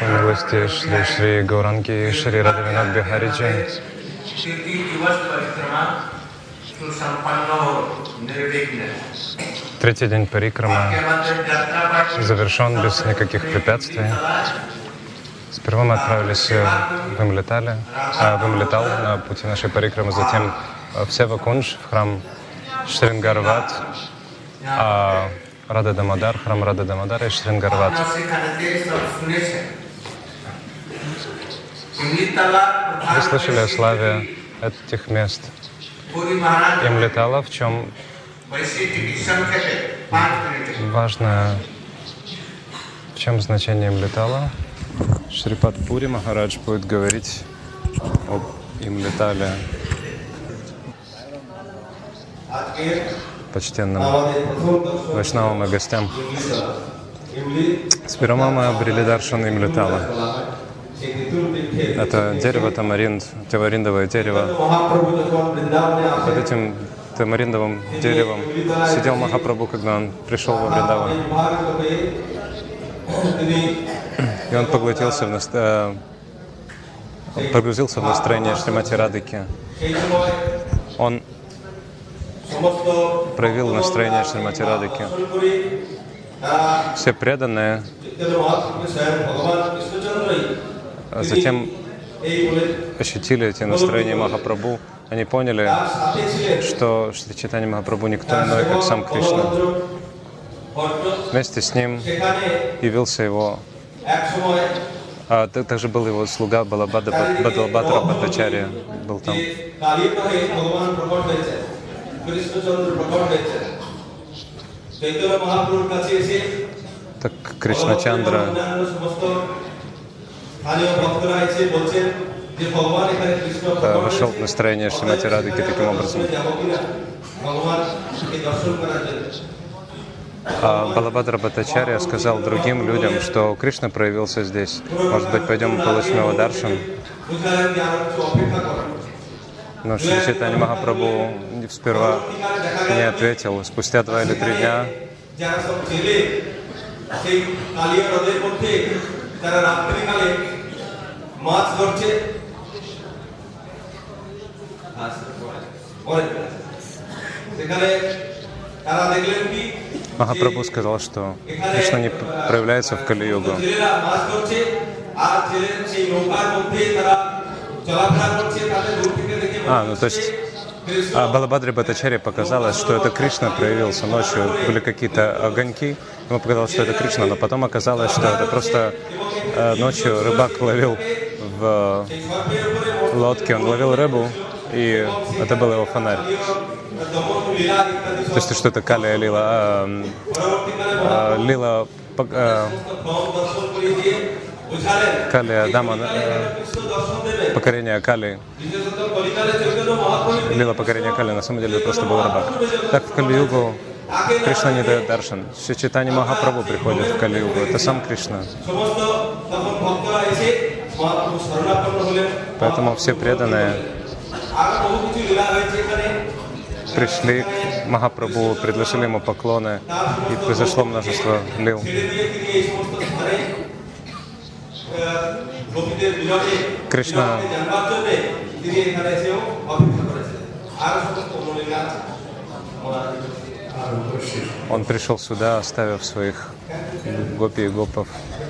милости Шри Шри Гауранги Шри Радhavinath Бихариджи. Третий день парикрама завершен без никаких препятствий. Сперва мы отправились в Имлетале, а, в Имлетал на пути нашей парикрамы, затем в Севакунж, в храм Шрингарват, а Рада Дамадар, храм Рада Дамадар и Шрингарват. Вы слышали о славе этих мест. Им летало, в чем важно, в чем значение им летало. Шрипад Пури Махарадж будет говорить об им летале почтенным вайшнавам и гостям. Сперва мы обрели даршан им летало. Это дерево тамаринд, тамариндовое дерево. Под этим тамариндовым деревом сидел Махапрабху, когда он пришел во Вриндаван. И он поглотился в наст... Э, погрузился в настроение Шримати Радыки. Он проявил настроение Шримати Радыки. Все преданные а затем ощутили эти настроения Махапрабху, они поняли, что Шри Читани Махапрабху никто иной, как сам Кришна. Вместе с ним явился его а также был его слуга Балабада Бадалбатра Бхаттачарья был там. Так Кришна Чандра вошел в настроение Шримати Радыки таким образом. А Балабадра Бхаттачарья сказал другим людям, что Кришна проявился здесь. Может быть, пойдем получим его даршан? Но Шри Чайтани Махапрабху Гурудев сперва не ответил. Спустя два или три дня Махапрабху сказал, что Кришна не проявляется в Кали-югу. А, ну то есть а Балабадри Батачаре показалось, что это Кришна проявился ночью. Были какие-то огоньки, ему показалось, что это Кришна, но потом оказалось, что это просто э, ночью рыбак ловил в лодке, он ловил рыбу, и это был его фонарь. То есть что это Калия лила, а, а, лила а, Калия Дама, покорение Кали, лила покорение Кали, на самом деле это просто был рыбак. Так в Кали-югу Кришна не дает даршан. Читани Махапрабху приходит в Кали-югу, это сам Кришна. Поэтому все преданные пришли к Махапрабху, предложили ему поклоны, и произошло множество лил. Кришна он пришел сюда, оставив своих гопи и гопов.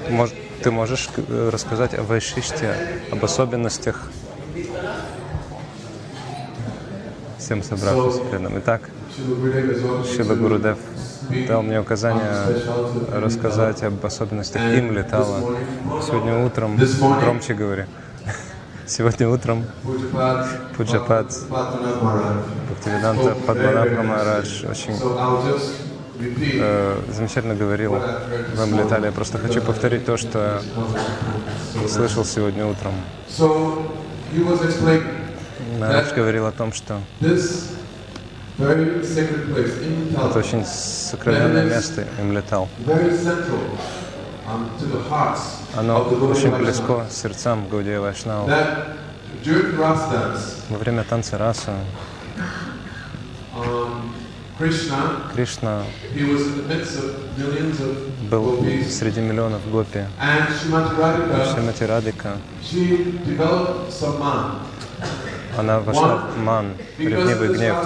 Может, ты можешь э, рассказать о Вайшиште, об особенностях всем собравшимся преданным? Итак, Шила Гурудев дал мне указание рассказать об особенностях им летала. Сегодня утром, громче говори, сегодня утром Пуджапат Бхактивиданта Падманабха Махарадж очень э, замечательно говорил вам летали. Я просто хочу повторить то, что слышал сегодня утром. Марадж говорил о том, что это очень сокровенное место им летал. Оно очень близко сердцам Гаудия Вайшнава. Во время танца раса Кришна был среди миллионов гопи. Шримати Радика, она вошла в ман, ревнивый гнев.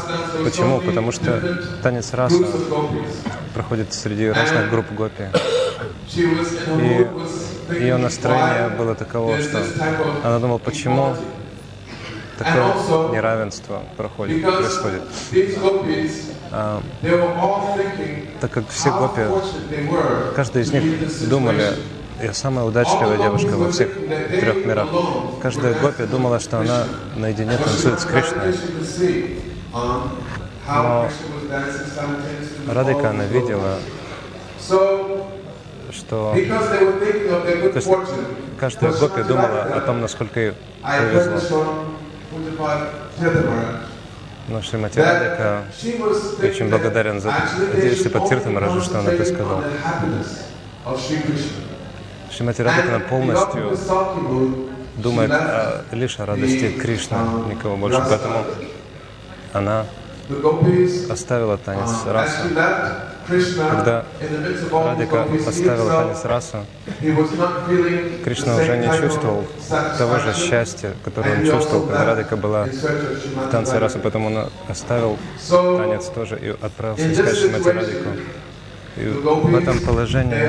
Почему? Потому что танец раса проходит среди разных групп гопи. И ее настроение было таково, что она думала, почему такое неравенство проходит, происходит. А, так как все гопи, каждый из них думали, я самая удачливая девушка во всех трех мирах. Каждая гопи думала, что она наедине танцует с Кришной. Но Радика, она видела, что каждая гопи думала о том, насколько ей повезло. Но Шримати Радика очень благодарен за Надеюсь, под Тиртамараджу, что он это сказал. Шримати Радика она полностью думает о, лишь о радости Кришны, никого больше. Поэтому она оставила танец раса. Когда Радика оставила танец раса, Кришна уже не чувствовал того же счастья, которое он чувствовал, когда Радика была в танце раса, поэтому он оставил танец тоже и отправился искать Шимати Радику. И в этом положении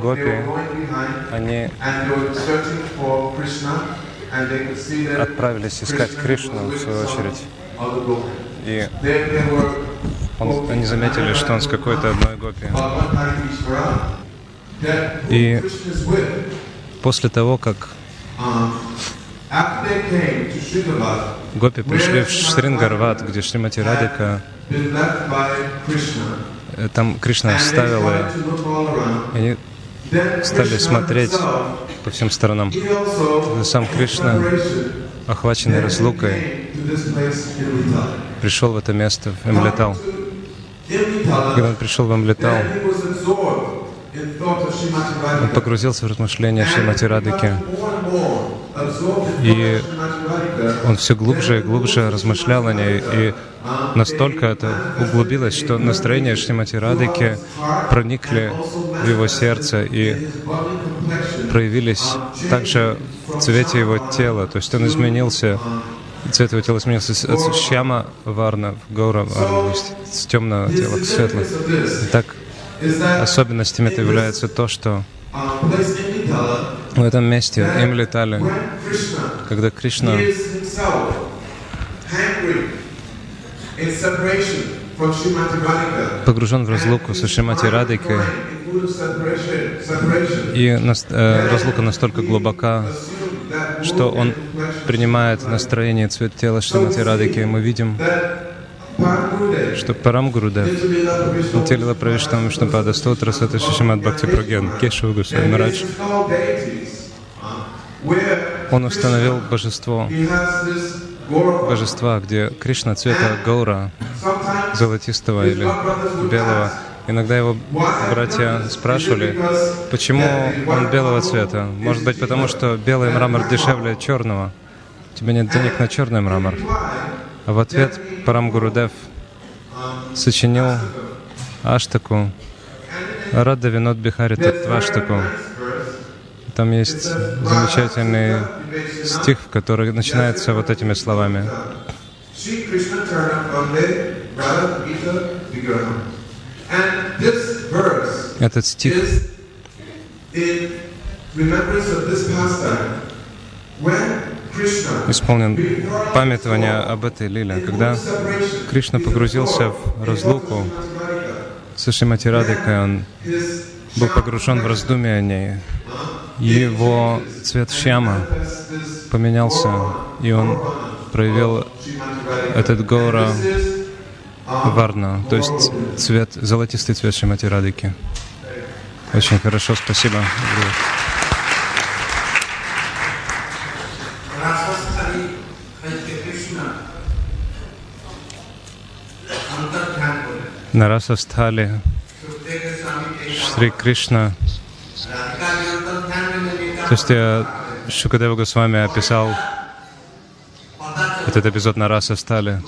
гопи, они отправились искать Кришну, в свою очередь. И он, они заметили, что он с какой-то одной гопи. И после того, как гопи пришли в Шрингарват, где Шримати Радика, э, там Кришна оставил ее, они стали смотреть по всем сторонам. Сам Кришна, охваченный разлукой, пришел в это место, в Эмлетал. Когда он пришел в Амлетал, он погрузился в размышления Шримати Радыки. И он все глубже и глубже размышлял о ней. И настолько это углубилось, что настроение Шримати Радыки проникли в его сердце и проявились также в цвете его тела. То есть он изменился цвет его тела изменился от щама варна в гаура варна, с темного тела к светлому. Так особенностями это является то, что в этом месте им летали, когда Кришна погружен в разлуку со Шримати Радикой, и э, разлука настолько глубока, что он принимает настроение цвет тела Шримати Радики. Мы видим, что Парам Гурудев, Телила Правиштам Вишнапада Стотра Сата Шишимат Бхакти Праген, Кешава Гусай Марадж, он установил божество, божества, где Кришна цвета Гаура, золотистого или белого, Иногда его братья спрашивали, почему он белого цвета. Может быть, потому что белый мрамор дешевле черного. У тебя нет денег на черный мрамор. А в ответ Парам Гурудев сочинил Аштаку, Рада Винод Бихари Татваштаку. Там есть замечательный стих, который начинается вот этими словами. Этот стих. исполнен памятование об этой лиле, когда Кришна погрузился в разлуку с Шримати Радикой, он был погружен в раздумие о ней. Его цвет шьяма поменялся, и он проявил этот гора варна, то есть цвет, золотистый цвет Шимати Радики. Очень хорошо, спасибо. На Расастхале Шри Кришна. То есть я Шукадева Госвами описал этот эпизод на Расастале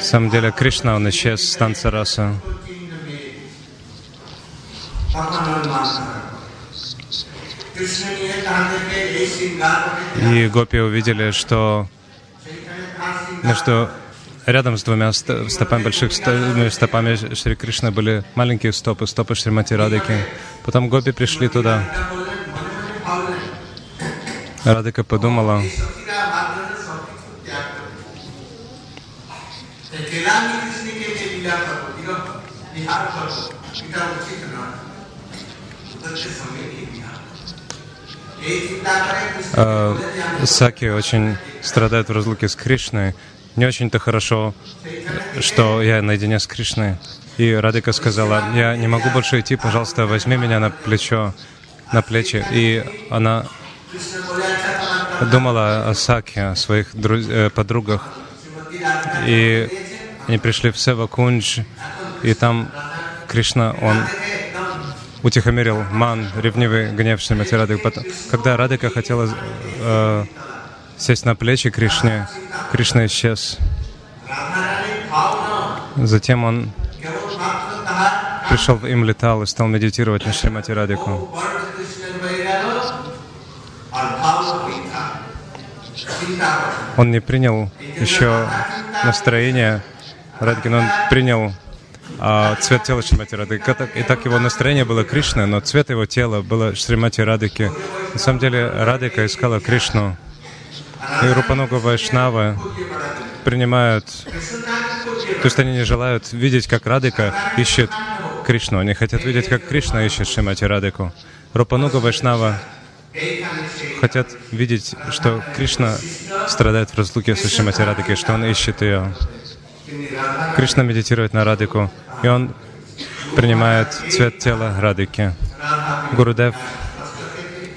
На самом деле Кришна, он исчез с танца раса. И гопи увидели, что между рядом с двумя стопами, больших стопами Шри Кришны были маленькие стопы, стопы Шримати Радыки. Потом гопи пришли туда. Радыка подумала, а, Саки очень страдает в разлуке с Кришной. Не очень-то хорошо, что я наедине с Кришной. И Радика сказала, я не могу больше идти, пожалуйста, возьми меня на плечо, на плечи. И она думала о Саке, о своих друз... Э, подругах. И они пришли в Сева Кундж, и там Кришна, он утихомирил ман, ревнивый, гнев Шримати Радык. Когда Радыка хотела э, сесть на плечи Кришне, Кришна исчез. Затем он пришел в им летал и стал медитировать на Шримати Радику. Он не принял еще настроение Радики, но он принял а, цвет тела Шримати Радыки. И так его настроение было Кришна, но цвет его тела было Шримати Радыки. На самом деле Радика искала Кришну. И Рупануга Вайшнавы принимают, то есть они не желают видеть, как Радика ищет Кришну. Они хотят видеть, как Кришна ищет Шримати Радику. Рупануга Вайшнава хотят видеть, что Кришна страдает в разлуке с Шримати Радикой, что он ищет ее. Кришна медитирует на Радику, и он принимает цвет тела Радики. Гурудев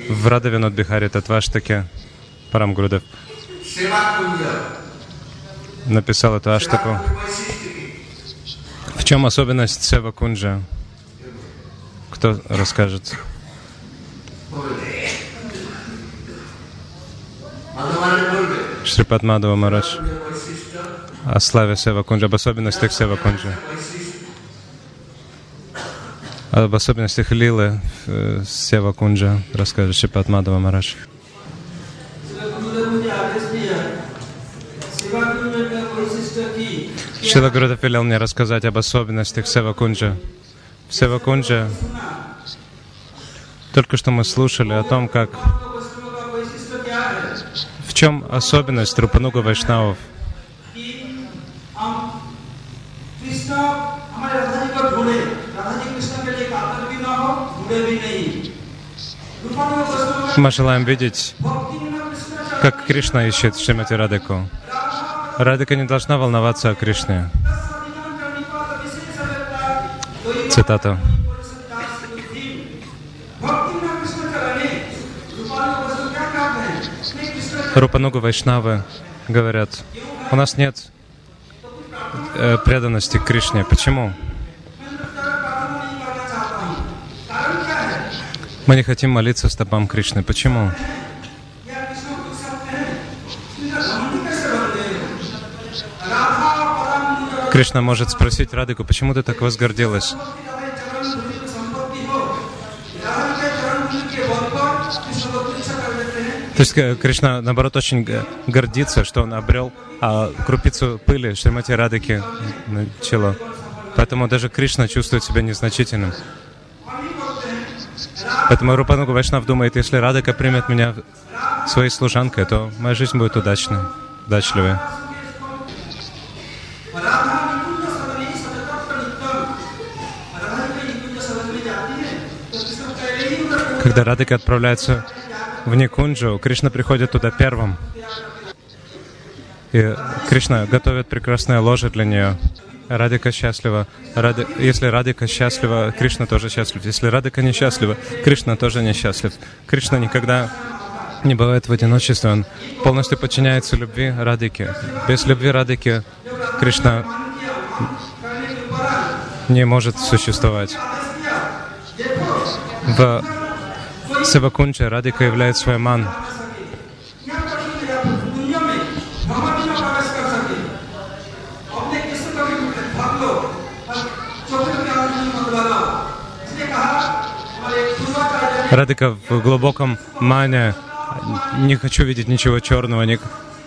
в Радавинот Бихаре Татваштаке, Парам Гурудев, написал эту аштаку. В чем особенность Сева Кунджа? Кто расскажет? Шрипат Мадава Марадж о славе Сева Кунджа, об особенностях Сева Кунджа, об особенностях Лилы э, Сева Кунджа расскажет Шрипат Мадава Марадж. Шила Гурудев велел мне рассказать об особенностях Сева Кунджа. Сева Кунджа только что мы слушали о том, как в чем особенность Рупануга Вайшнавов. Мы желаем видеть, как Кришна ищет Шримати Радику. Радика не должна волноваться о Кришне. Цитата. Рупануга Вайшнавы говорят, у нас нет э, преданности Кришне. Почему? Мы не хотим молиться стопам Кришны. Почему? Кришна может спросить Радику, почему ты так возгордилась? То есть э, Кришна, наоборот, очень гордится, что он обрел а, крупицу пыли Шримати Радыки на чело. Поэтому даже Кришна чувствует себя незначительным. Поэтому Рупануга Вайшнав думает, если Радыка примет меня своей служанкой, то моя жизнь будет удачной, удачливой. Когда Радыка отправляется в Никунджу, Кришна приходит туда первым. И Кришна готовит прекрасное ложе для нее. Радика счастлива. Ради... Если Радика счастлива, Кришна тоже счастлив. Если Радика несчастлива, Кришна тоже несчастлив. Кришна никогда не бывает в одиночестве. Он полностью подчиняется любви Радики. Без любви Радики Кришна не может существовать. В Севакунча Радика является свой ман. Радика в глубоком мане не хочу видеть ничего черного, не,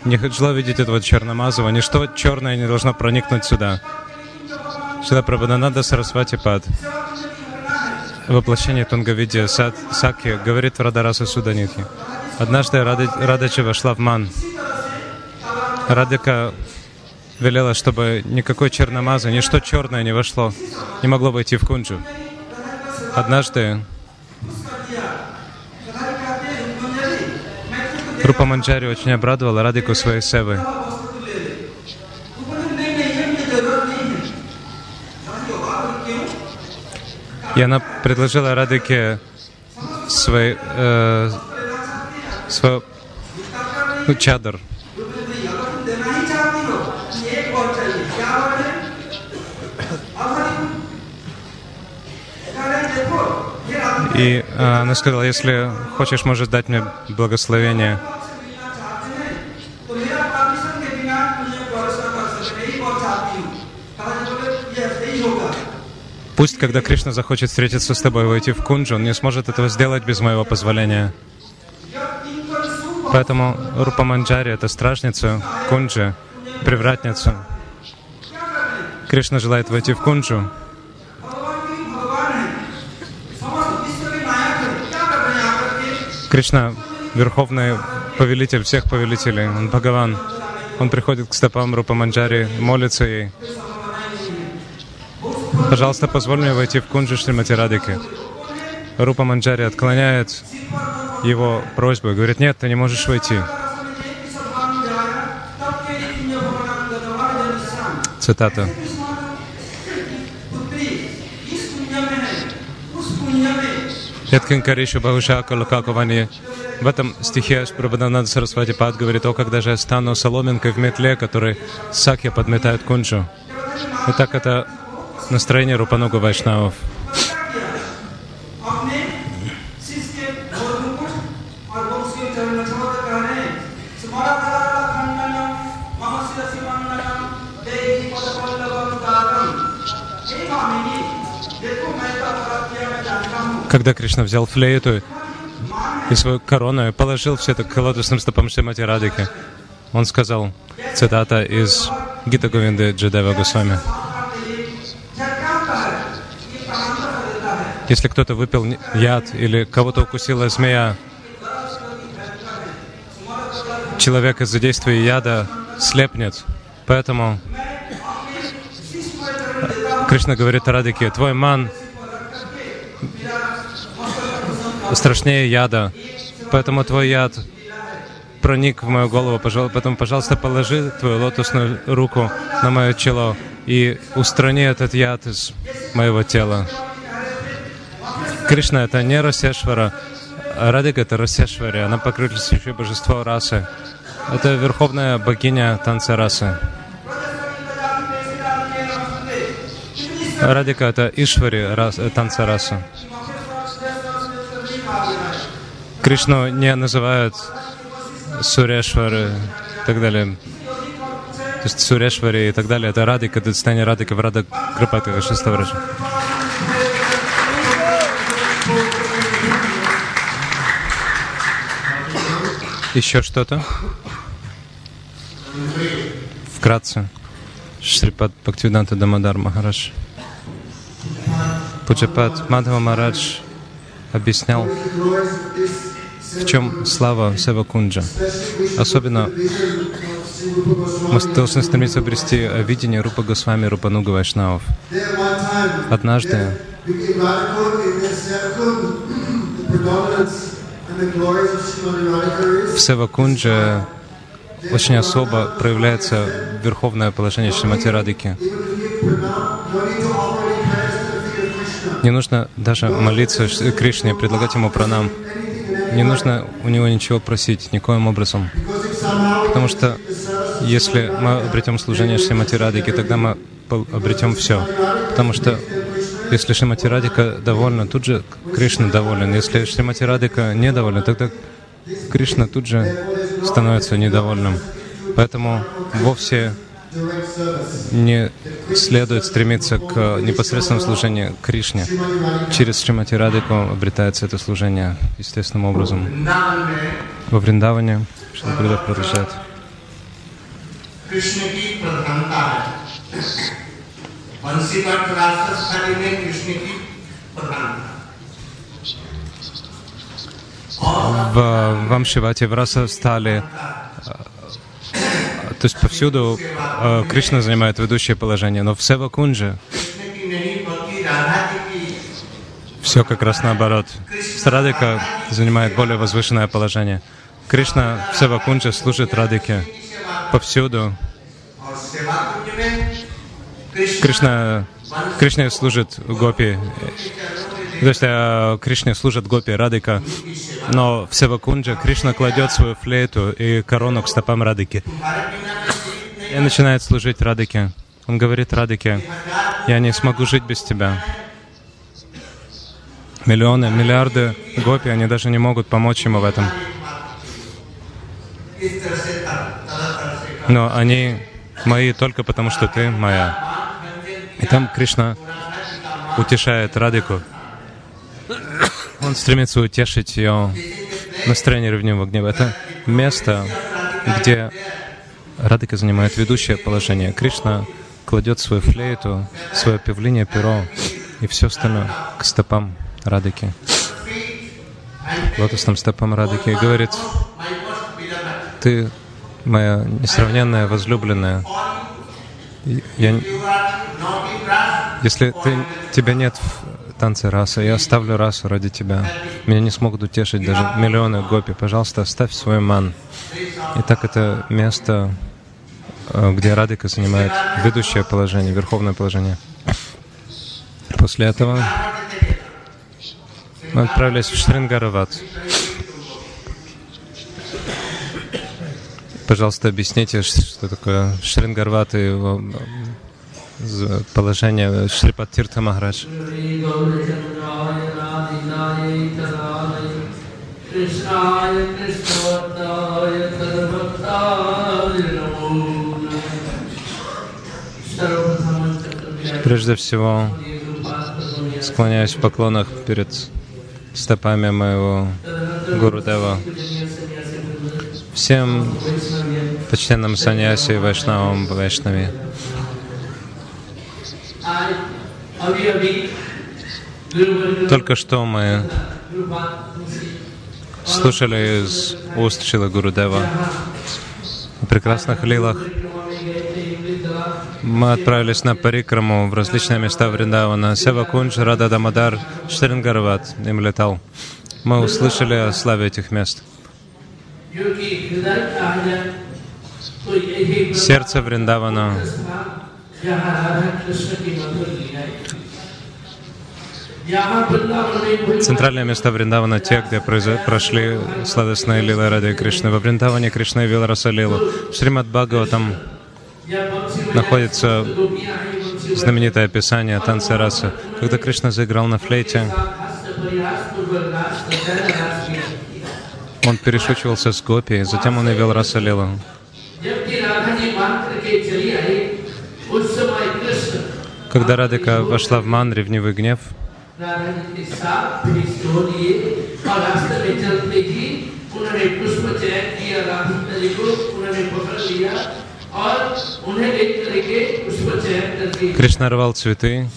не хочу видеть этого черномазого, ничто черное не должно проникнуть сюда. Шила Прабхананда Сарасвати Пад. Воплощение Тунгавидия Сад, Саки говорит в Радараса Суданитхи. Однажды Рады, Радачи вошла в Ман. Радика велела, чтобы никакой черномаза, ничто черное не вошло, не могло войти в Кунджу. Однажды Рупа Манджари очень обрадовала Радику своей севы. И она предложила Радике свой, э, свой ну, чадр. И э, она сказала, если хочешь, можешь дать мне благословение. Пусть, когда Кришна захочет встретиться с тобой войти в кунджу, он не сможет этого сделать без моего позволения. Поэтому Рупа Манджари — это стражница кунджи, привратница. Кришна желает войти в кунджу. Кришна — верховный повелитель всех повелителей, он Бхагаван. Он приходит к стопам Рупа Манджари, молится ей. Пожалуйста, позволь мне войти в кунджи Шримати Радики. Рупа Манджари отклоняет его просьбу и говорит, нет, ты не можешь войти. Цитата. Яткинкаришу Бахушака Лукаковани. В этом стихе Прабхадананда Сарасвати Пад говорит, о, когда же я стану соломинкой в метле, который сакья подметает кунджу. Итак, это настроение Рупануга Вайшнавов. Когда Кришна взял флейту и свою корону и положил все это к лотосным стопам Шримати Радики, он сказал, цитата из Гита Говинды Джедева Госвами. Если кто-то выпил яд или кого-то укусила змея, человек из-за действия яда слепнет. Поэтому Кришна говорит Радике, твой ман страшнее яда, поэтому твой яд проник в мою голову, пожалуйста, поэтому, пожалуйста, положи твою лотосную руку на мое чело и устрани этот яд из моего тела. Кришна — это не Расешвара, Радика — это Расешвари, она покровительствующее божество расы. Это верховная богиня танца расы. Радика — это Ишвари рас, танца расы. Кришну не называют Сурешвары и так далее. То есть Сурешвари и так далее. Это Радика, это состояние Радика в Рада Крипатика Шеставраджа. Еще что-то? Вкратце. Шрипад Бхактивиданта Дамадар Махарадж. Пуджапат Мадхава Марадж объяснял, в чем слава Сева Кунджа. Особенно мы должны стремиться обрести видение Рупа Госвами, Рупа Нуга Вайшнавов. Однажды в Севакунже очень особо проявляется верховное положение Шримати Радики. Не нужно даже молиться Кришне, предлагать ему пранам. Не нужно у него ничего просить, никоим образом. Потому что если мы обретем служение Шримати Радики, тогда мы обретем все. Потому что если Шримати Радика довольна, тут же Кришна доволен. Если Шримати Радика недовольна, тогда Кришна тут же становится недовольным. Поэтому вовсе не следует стремиться к непосредственному служению Кришне. Через Шримати Радику обретается это служение естественным образом. Во Вриндаване Шилапридов продолжает. В Вамшивате в Раса стали то есть повсюду Кришна занимает ведущее положение, но в Севакунже все как раз наоборот. Срадика занимает более возвышенное положение. Кришна в Севакунже служит Радике повсюду. Кришна, Кришне служит Гопи. Есть э, Кришне служит Гопи Радика, но в Севакунджа Кришна кладет свою флейту и корону к стопам Радики и начинает служить Радике. Он говорит Радике, я не смогу жить без тебя. Миллионы, миллиарды гопи, они даже не могут помочь ему в этом. Но они мои только потому, что ты моя. И там Кришна утешает Радику. Он стремится утешить ее настроение ревнивого гнева. Это место, где Радика занимает ведущее положение. Кришна кладет свою флейту, свое певление, перо и все остальное к стопам Радики, лотосным стопам Радики, и говорит, ты моя несравненная возлюбленная. Я, если ты, тебя нет в танце раса, я оставлю расу ради тебя. Меня не смогут утешить даже миллионы гопи. Пожалуйста, оставь свой ман. И так это место, э, где Радика занимает ведущее положение, верховное положение. После этого мы отправились в Шрингарават. Пожалуйста, объясните, что такое Шрингарват и его положение Шрипат Тиртха Махарадж. Прежде всего, склоняюсь в поклонах перед стопами моего Гурудева всем почтенным саньяси и вайшнавам вайшнави. Только что мы слушали из уст Шила Гурудева о прекрасных лилах. Мы отправились на парикраму в различные места Вриндавана. Севакунж, Рада Дамадар, Шрингарават им летал. Мы услышали о славе этих мест. Сердце Вриндавана Центральное место Вриндавана — те, где прошли сладостные лилы Рады Кришны. Во Вриндаване Кришна явил Расалилу. Шримад Бхагаватам находится знаменитое описание танца расы. Когда Кришна заиграл на флейте, он перешучивался с Гопи, затем он явил Расалилу. Когда Радика вошла в ман, ревнивый гнев, Кришна рвал цветы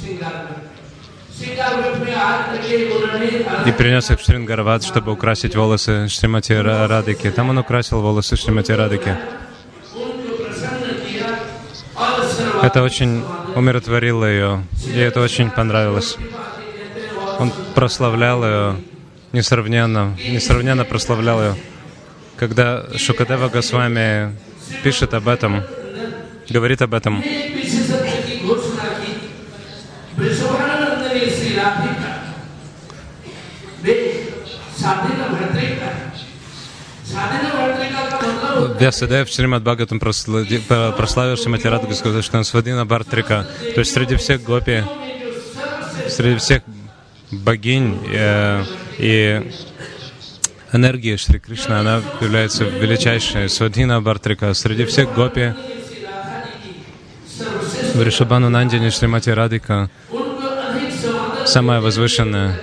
и принес их в Шрингарават, чтобы украсить волосы Шримати Радыки. Там он украсил волосы Шримати Радыки. Это очень умиротворило ее, и это очень понравилось. Он прославлял ее несравненно, несравненно прославлял ее. Когда Шукадева Госвами пишет об этом, говорит об этом, Вясадев Шримад Бхагаватам прославил Шримати Радху сказал, что он Свадина Бартрика, то есть среди всех гопи, среди всех богинь э, и энергии Шри Кришна, она является величайшей Свадина Бартрика. Среди всех гопи В Ришабану Нандине Шримати Радика самая возвышенная.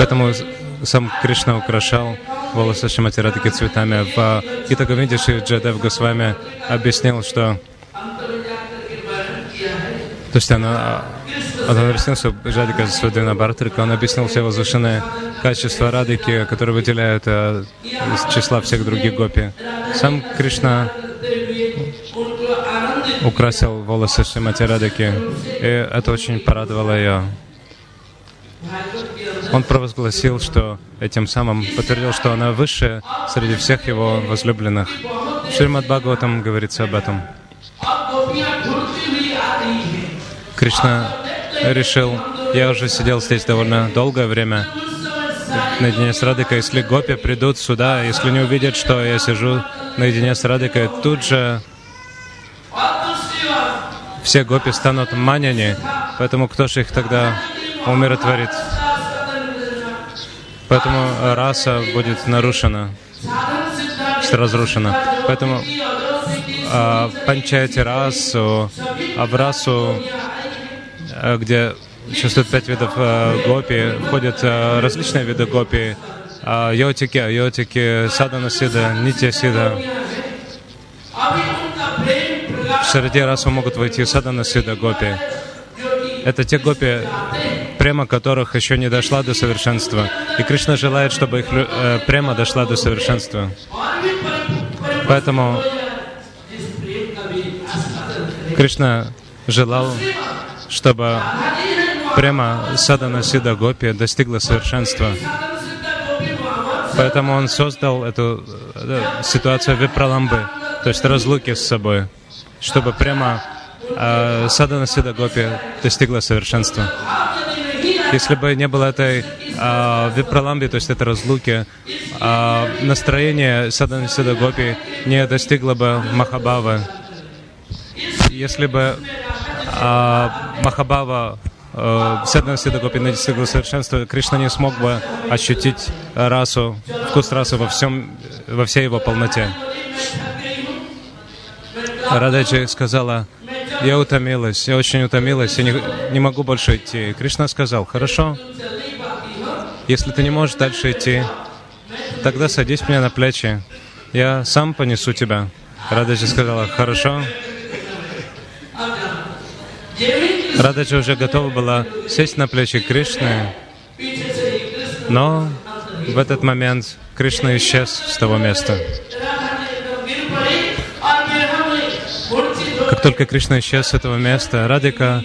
Поэтому сам Кришна украшал волосы Шимати Радики цветами. В Гита Говинде Шри Джадев Госвами объяснил, что то есть она, она объяснил, что Радика Свадина Бартрика, он объяснил все возвышенные качества Радики, которые выделяют э, из числа всех других гопи. Сам Кришна украсил волосы Шимати Радики, и это очень порадовало ее. Он провозгласил, что этим самым подтвердил, что она высшая среди всех его возлюбленных. В Шримад Бхагаватам говорится об этом. Кришна решил, я уже сидел здесь довольно долгое время, наедине с Радикой. Если гопи придут сюда, если не увидят, что я сижу наедине с Радикой, тут же все гопи станут маняни, поэтому кто же их тогда умиротворит? Поэтому раса будет нарушена, разрушена. Поэтому расу, а в расу, а, где существует пять видов а, гопи, входят а, различные виды гопи, а, йотики, йотики, садана сида, нитя сида. Среди расу могут войти садана сида гопи. Это те гопи, према которых еще не дошла до совершенства. И Кришна желает, чтобы их э, према дошла до совершенства. Поэтому Кришна желал, чтобы према Садана Сида Гопи достигла совершенства. Поэтому он создал эту э, ситуацию випраламбы, то есть разлуки с собой, чтобы прямо э, Садана Сида Гопи достигла совершенства. Если бы не было этой э, то есть этой разлуки, э, настроение Садана Сида Гопи не достигло бы Махабавы. Если бы э, Махабава э, Садана Сида Гопи не достигла совершенства, Кришна не смог бы ощутить расу, вкус расы во всем, во всей его полноте. Рададжи сказала, я утомилась, я очень утомилась, я не, не могу больше идти. Кришна сказал, хорошо, если ты не можешь дальше идти, тогда садись мне на плечи, я сам понесу тебя. Рададжи сказала, хорошо. Рададжи уже готова была сесть на плечи Кришны, но в этот момент Кришна исчез с того места. Как только Кришна исчез с этого места, Радика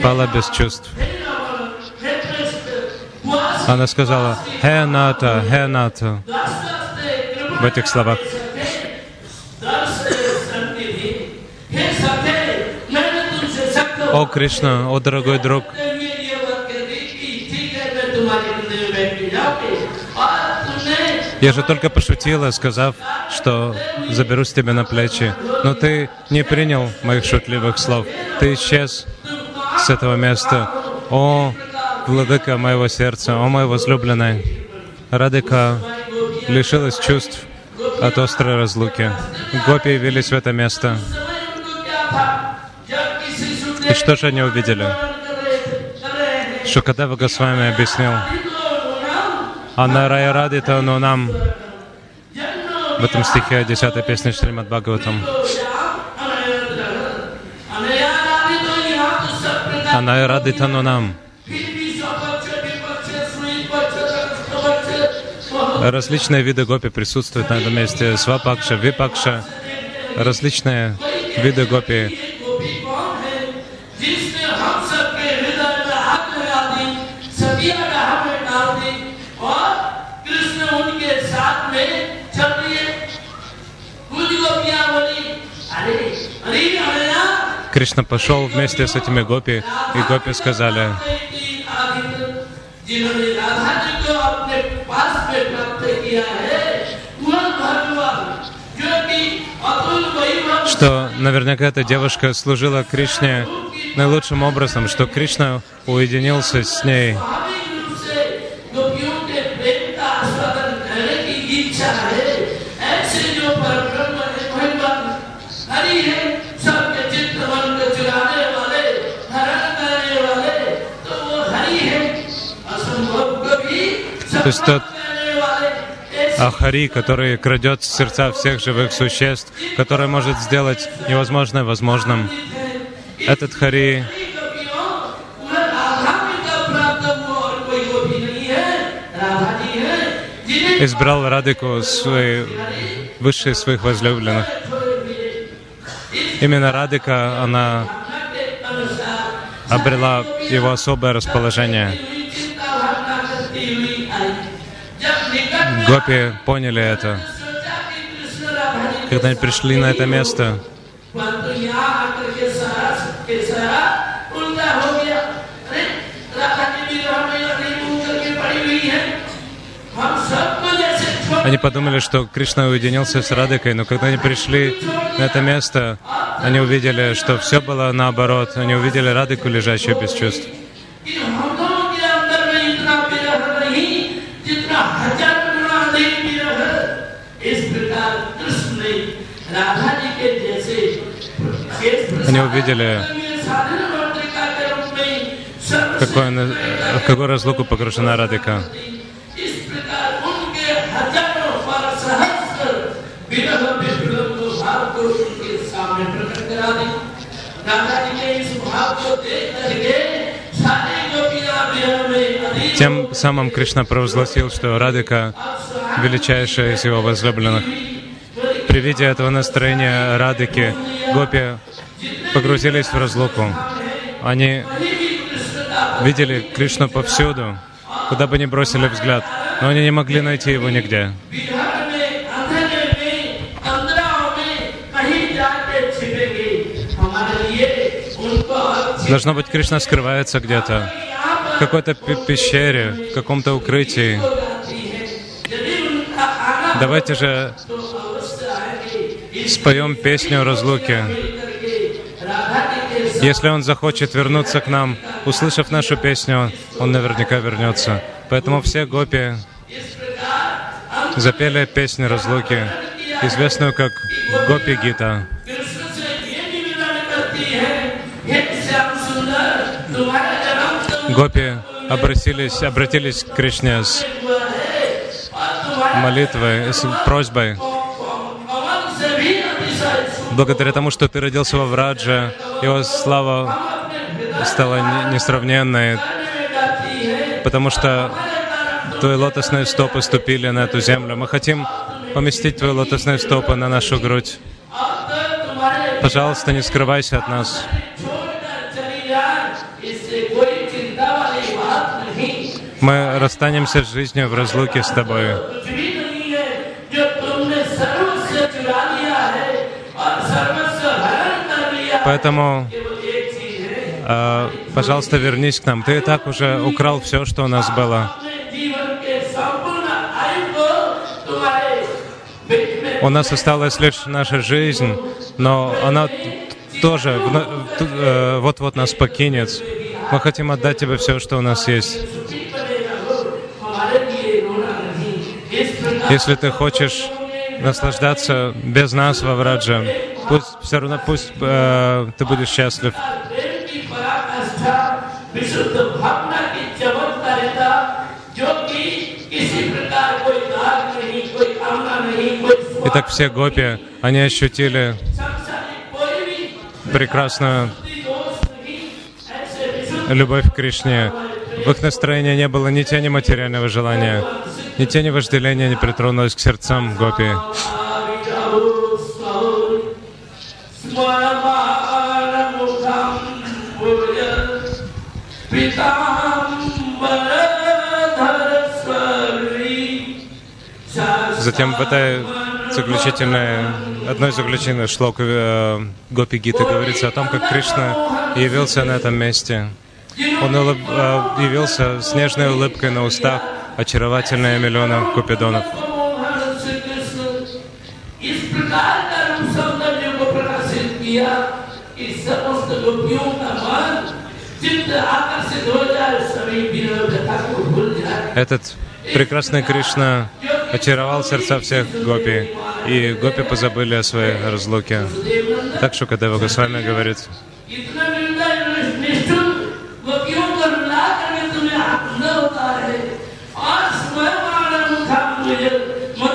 пала без чувств. Она сказала «Хе Ната, Хе Ната» в этих словах. О Кришна, о дорогой друг, я же только пошутила, сказав, что заберусь тебя на плечи. Но ты не принял моих шутливых слов. Ты исчез с этого места. О, владыка моего сердца, о, мой возлюбленный. Радика лишилась чувств от острой разлуки. Гопи явились в это место. И что же они увидели? Шукадева Госвами объяснил, Анарая Радита нам в этом стихе 10 песни Шримад Бхагаватам. Аная Радита нам. Различные виды гопи присутствуют на этом месте. Свапакша, Випакша, различные виды гопи Кришна пошел вместе с этими гопи, и гопи сказали, что наверняка эта девушка служила Кришне наилучшим образом, что Кришна уединился с ней. Есть тот Ахари, который крадет сердца всех живых существ, который может сделать невозможное возможным. Этот Хари избрал Радику своей, высшей своих возлюбленных. Именно Радика, она обрела его особое расположение. Гопи поняли это. Когда они пришли на это место, они подумали, что Кришна уединился с Радикой, но когда они пришли на это место, они увидели, что все было наоборот. Они увидели Радику, лежащую без чувств. Они увидели, какой, в какую разлуку погружена Радика. Тем самым Кришна провозгласил, что Радика — величайшая из его возлюбленных. При виде этого настроения Радики гопи погрузились в разлуку. Они видели Кришну повсюду, куда бы ни бросили взгляд, но они не могли найти его нигде. Должно быть, Кришна скрывается где-то, в какой-то пещере, в каком-то укрытии. Давайте же споем песню разлуки. Если он захочет вернуться к нам, услышав нашу песню, он наверняка вернется. Поэтому все гопи запели песню разлуки, известную как Гопи Гита. Гопи обратились, обратились к Кришне с молитвой, с просьбой. Благодаря тому, что ты родился во Врадже, его слава стала несравненной, потому что твои лотосные стопы ступили на эту землю. Мы хотим поместить твои лотосные стопы на нашу грудь. Пожалуйста, не скрывайся от нас. Мы расстанемся с жизнью в разлуке с Тобой. Поэтому, э, пожалуйста, вернись к нам. Ты и так уже украл все, что у нас было. У нас осталась лишь наша жизнь, но она тоже э, вот-вот нас покинет. Мы хотим отдать Тебе все, что у нас есть. Если ты хочешь наслаждаться без нас во Врадже, пусть все равно пусть э, ты будешь счастлив. Итак, все гопи, они ощутили прекрасную любовь к Кришне. В их настроении не было ни тени материального желания, ни тени вожделения не притронулось к сердцам гопи. Затем в этой заключительной, одной заключительной шлок э, Гопи Гиты говорится о том, как Кришна явился на этом месте. Он улыб, э, явился с нежной улыбкой на устах, очаровательная миллиона купидонов. Этот прекрасный Кришна очаровал сердца всех гопи, и гопи позабыли о своей разлуке. Так что Кадева Госвами говорит,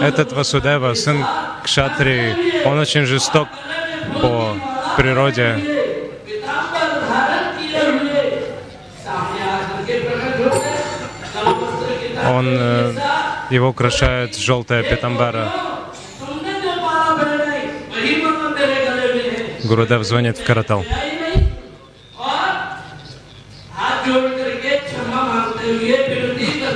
этот Васудева, сын Кшатри, он очень жесток по природе. Он, э, его украшает желтая петамбара. Гурудев звонит в Каратал.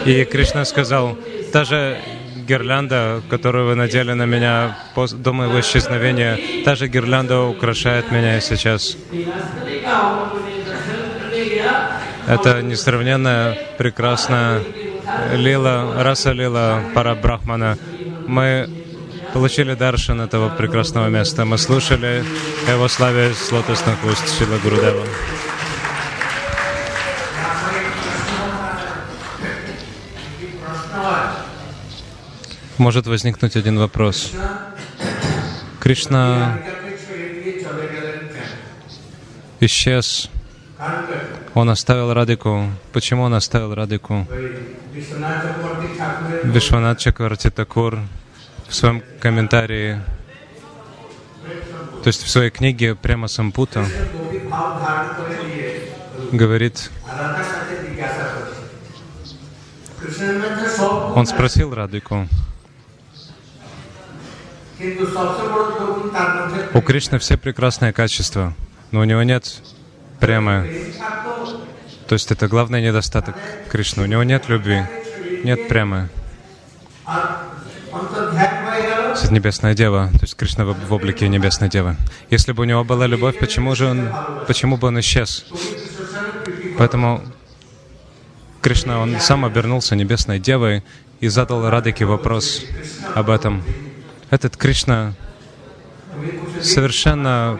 И Кришна сказал, та же гирлянда, которую вы надели на меня до моего исчезновения, та же гирлянда украшает меня сейчас. Это несравненная, прекрасная лила, раса лила пара Брахмана. Мы получили даршан этого прекрасного места. Мы слушали его славе с лотосных уст Шила Гурудева. Может возникнуть один вопрос. Кришна исчез. Он оставил Радику. Почему он оставил Радику? Вишванат Чакварти Такур в своем комментарии, то есть в своей книге прямо Сампута, говорит, он спросил Радику, у Кришны все прекрасные качества, но у него нет прямо... То есть это главный недостаток Кришны. У него нет любви, нет прямо. Это Небесная Дева, то есть Кришна в облике Небесной Девы. Если бы у него была любовь, почему же он, почему бы он исчез? Поэтому Кришна, он сам обернулся Небесной Девой и задал Радыке вопрос об этом. Этот Кришна совершенно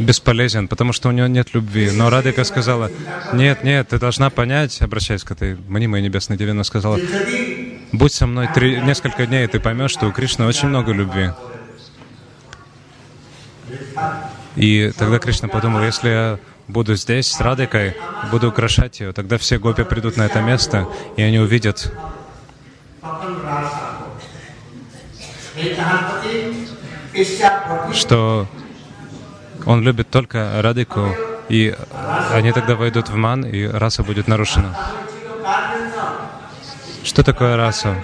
бесполезен, потому что у него нет любви. Но Радика сказала, нет, нет, ты должна понять, обращаясь к этой мнимой небесной деве, она сказала, будь со мной три, несколько дней, и ты поймешь, что у Кришны очень много любви. И тогда Кришна подумал, если я буду здесь с Радикой, буду украшать ее, тогда все гопи придут на это место, и они увидят что он любит только Радику, и они тогда войдут в ман, и раса будет нарушена. Что такое раса?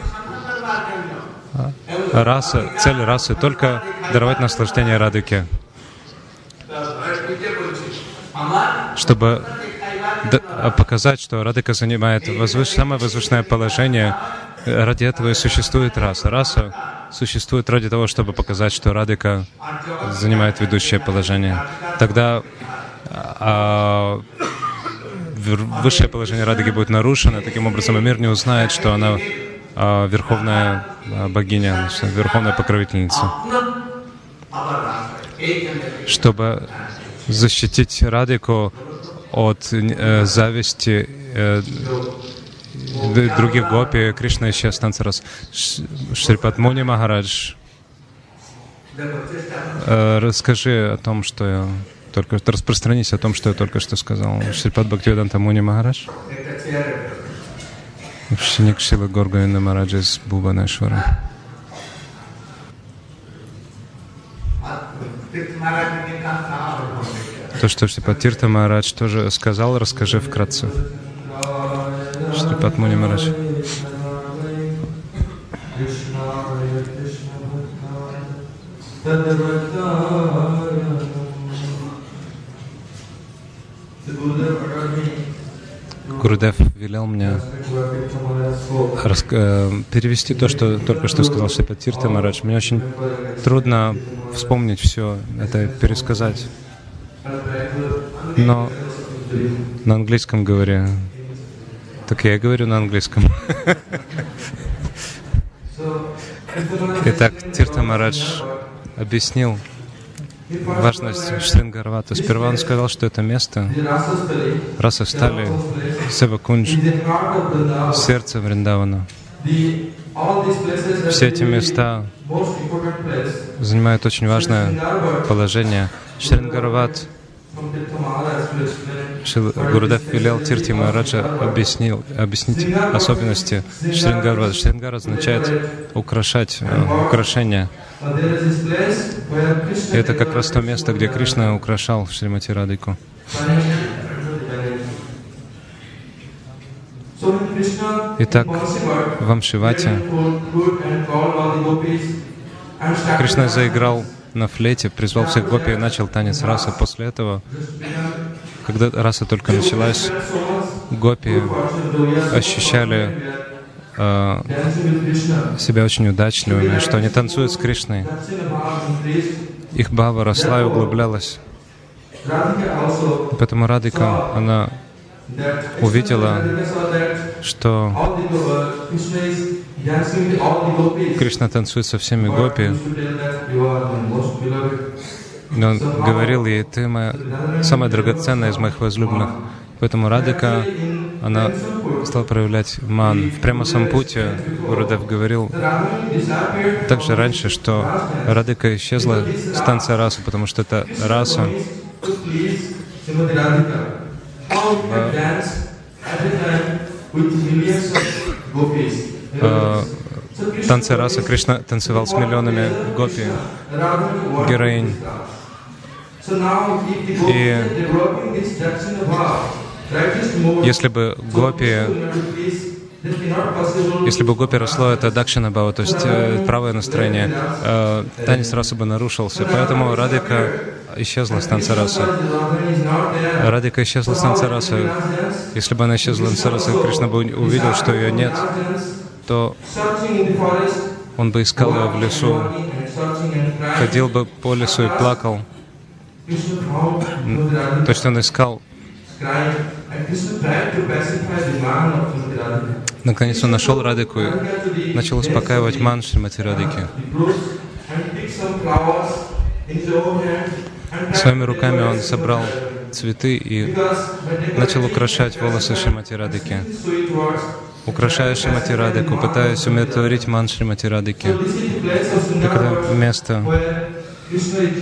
Раса, цель расы только даровать наслаждение Радике. Чтобы показать, что Радика занимает возвыш... самое возвышенное положение, ради этого и существует раса. Раса существует ради того, чтобы показать, что Радика занимает ведущее положение. Тогда а, высшее положение Радыги будет нарушено, таким образом мир не узнает, что она а, верховная а, богиня, верховная покровительница. Чтобы защитить Радику от э, зависти э, других гопи, Кришна исчез танца раз. Шрипат Муни Махарадж, э, расскажи о том, что я только распространись о том, что я только что сказал. Шрипат Бхактивиданта Муни Махарадж. Ученик Шила Горгавинда Мараджа из Бубанешвара. То, что Шрипатирта Марадж тоже сказал, расскажи вкратце. Шрипат Муни Марадж. Гурудев велел мне э, перевести то, что только что сказал Шрипатирта Марадж. Мне очень трудно вспомнить все это, пересказать. Но на английском говоря, так я говорю на английском. Итак, Тирта Марадж объяснил важность Шрингарвата. Сперва он сказал, что это место Раса Стали, Севакунж, сердце Вриндавана. Все эти места занимают очень важное положение. Шрингарват Шил Гурудев велел Тирти Махараджа объяснил, объяснить особенности Шрингара. Шрингара означает украшать, э, украшение. И это как раз то место, где Кришна украшал Шримати Радику. Итак, в Амшивате Кришна заиграл на флейте, призвал всех гопи и начал танец раса. После этого, когда раса только началась, гопи ощущали э, себя очень удачливыми, что они танцуют с Кришной. Их бхава росла и углублялась. Поэтому Радика, она увидела, что Кришна танцует со всеми гопи. Но он говорил ей, ты моя самая драгоценная из моих возлюбленных. Поэтому Радика, она стала проявлять ман. В прямо сампуте Гурудев говорил также раньше, что Радика исчезла с танца раса, потому что это раса э, танце раса Кришна танцевал с миллионами гопи, героинь. И если бы гопи если бы гопи росло это дакшина бава, то есть э, правое настроение, э, танец раса бы нарушился. Поэтому Радика исчезла с танца расы. Радика исчезла с танца расы. Если бы она исчезла с танца расы, Кришна бы увидел, что ее нет, то он бы искал ее в лесу, ходил бы по лесу и плакал. То есть он искал Наконец он нашел Радику и начал успокаивать ман Шримати Радики. Своими руками он собрал цветы и начал украшать волосы Шримати Радики. Украшая Шримати Радику, пытаясь умиротворить ман Шримати Радики. Это место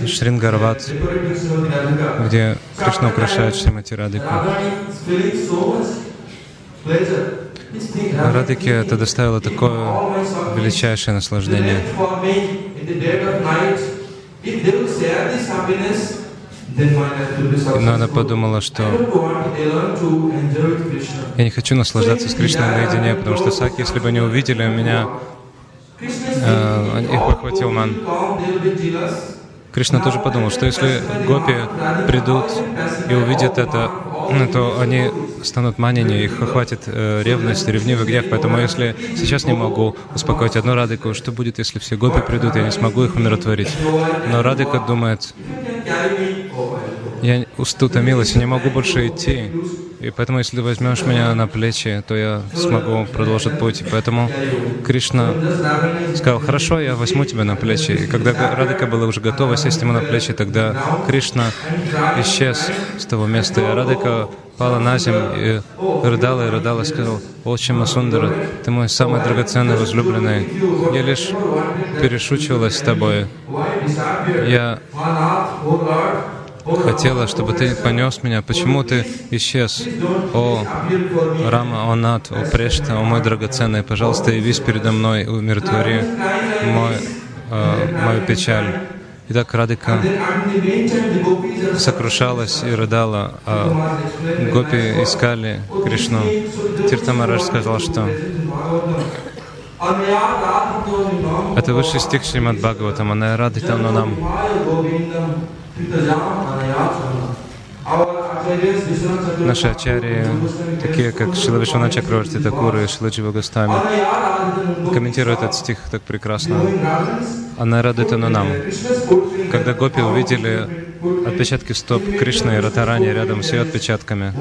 Шрингарват, где Кришна украшает Шримати Радику. Радике это доставило такое величайшее наслаждение. Но она подумала, что я не хочу наслаждаться с Кришной наедине, потому что Саки, если бы они увидели меня, э, их похватил ман. Кришна тоже подумал, что если гопи придут и увидят это, ну, то они станут манини, их охватит э, ревность, ревнивый грех. Поэтому если сейчас не могу успокоить одну Радику, что будет, если все гопи придут, я не смогу их умиротворить. Но Радика думает, я утомилась, я не могу больше идти. И поэтому, если возьмешь меня на плечи, то я смогу продолжить путь. И поэтому Кришна сказал, хорошо, я возьму тебя на плечи. И когда Радика была уже готова сесть ему на плечи, тогда Кришна исчез с того места. И Радика пала на землю и рыдала и рыдала, и сказала, «Отче Масундара, ты мой самый драгоценный возлюбленный. Я лишь перешучивалась с тобой. Я хотела, чтобы ты понес меня. Почему ты исчез? О, Рама, о Нат, о Прешта, о мой драгоценный, пожалуйста, явись передо мной, умиротвори мой, э, мою печаль. Итак, Радика сокрушалась и рыдала, а гопи искали Кришну. Тиртамараш сказал, что это высший стих Шримад Бхагаватам, она радита нам. Наши ачарьи, такие как Шила Вишвана Чакраварти Такура и Шила Джива Гостами, комментируют этот стих так прекрасно. Она радует нам. Когда гопи увидели отпечатки стоп Кришны и Ратарани рядом с ее отпечатками,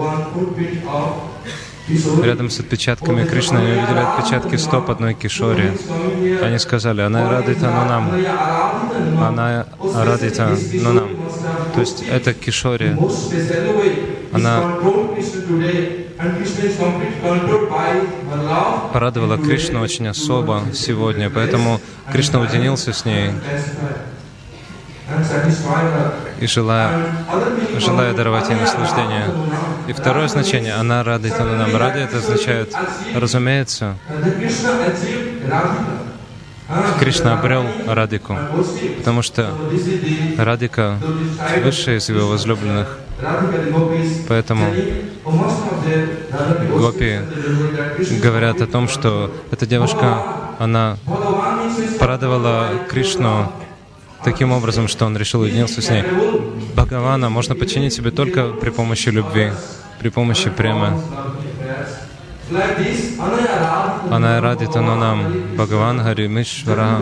Рядом с отпечатками Кришны они увидели отпечатки стоп одной кишори. Они сказали, она радита, но нам. Она радита, но нам. То есть это кишори. Она порадовала Кришну очень особо сегодня, поэтому Кришна уединился с ней. и желая, желая даровать ей наслаждение. И второе значение, она рады нам. Рады это означает, разумеется, Кришна обрел Радику, потому что Радика высшая из его возлюбленных. Поэтому гопи говорят о том, что эта девушка, она порадовала Кришну таким образом, что он решил уединиться с ней. Бхагавана можно подчинить себе только при помощи любви, при помощи премы. Она радит оно нам, Бхагаван Хари Мишвара.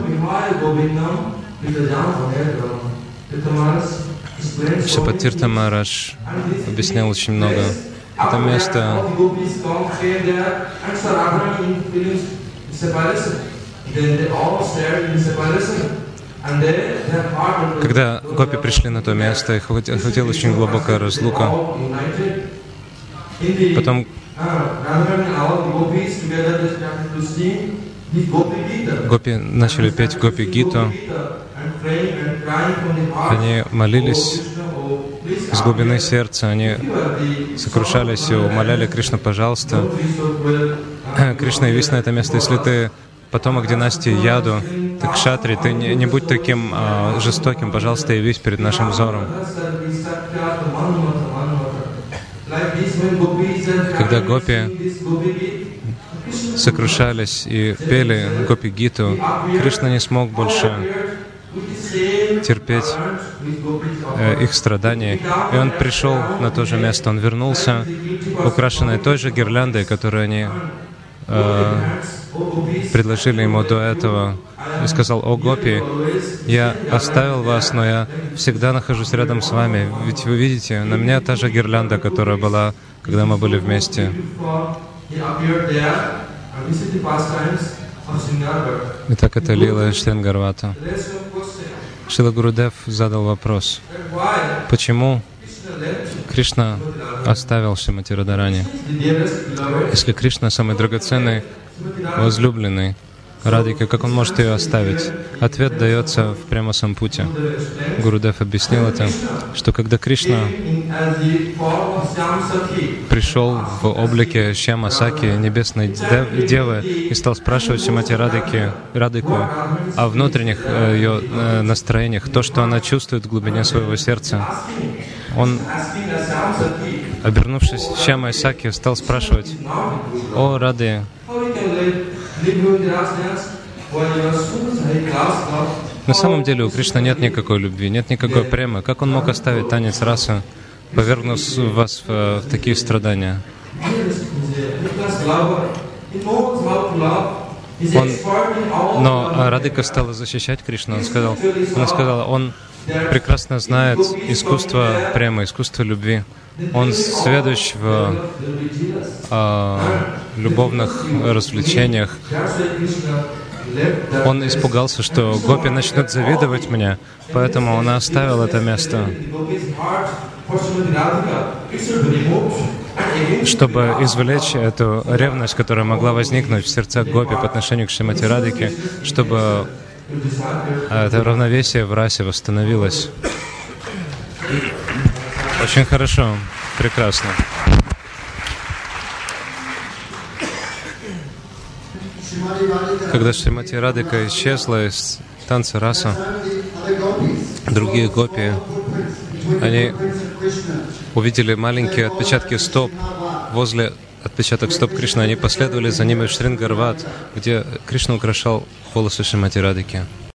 Шапатирта Марадж объяснял очень много. Это место когда гопи пришли на то место, их охватила очень глубокая разлука. Потом Гопи начали петь Гопи Гиту. Они молились из глубины сердца, они сокрушались и умоляли Кришну, пожалуйста, Кришна, явись на это место. Если ты потомок династии Яду, ты кшатри, ты не, не будь таким а, жестоким, пожалуйста, явись перед нашим взором. Когда гопи сокрушались и пели гопи Гиту, Кришна не смог больше терпеть э, их страдания. И он пришел на то же место, он вернулся, украшенный той же гирляндой, которую они э, предложили ему до этого и сказал, «О, Гопи, я оставил вас, но я всегда нахожусь рядом с вами. Ведь вы видите, на мне та же гирлянда, которая была, когда мы были вместе». Итак, это Лила Штенгарвата. Шила Гурудев задал вопрос, почему Кришна оставил Шимати Радарани? Если Кришна самый драгоценный возлюбленный Радика, как он может ее оставить? Ответ дается в прямо Сампуте. Гурудев объяснил это, что когда Кришна пришел в облике Шьяма Саки, небесной девы, и стал спрашивать Шимати Радики, Радику о внутренних э, ее э, настроениях, то, что она чувствует в глубине своего сердца, он, обернувшись Шьяма Саки, стал спрашивать, «О, Рады, на самом деле у Кришны нет никакой любви, нет никакой премы. Как он мог оставить танец расы, повергнув вас в, в такие страдания? Он, но Радика стала защищать Кришну. Он сказал, она сказала, он прекрасно знает искусство премы, искусство любви. Он сведущ в э, любовных развлечениях. Он испугался, что гопи начнут завидовать мне, поэтому он оставил это место, чтобы извлечь эту ревность, которая могла возникнуть в сердцах гопи по отношению к Шимати Радике, чтобы это равновесие в расе восстановилось. Очень хорошо, прекрасно. Когда Шримати Радика исчезла из танца раса, другие гопи, они увидели маленькие отпечатки стоп возле отпечаток стоп Кришны. Они последовали за ними в Шрингарват, где Кришна украшал волосы Шримати Радики.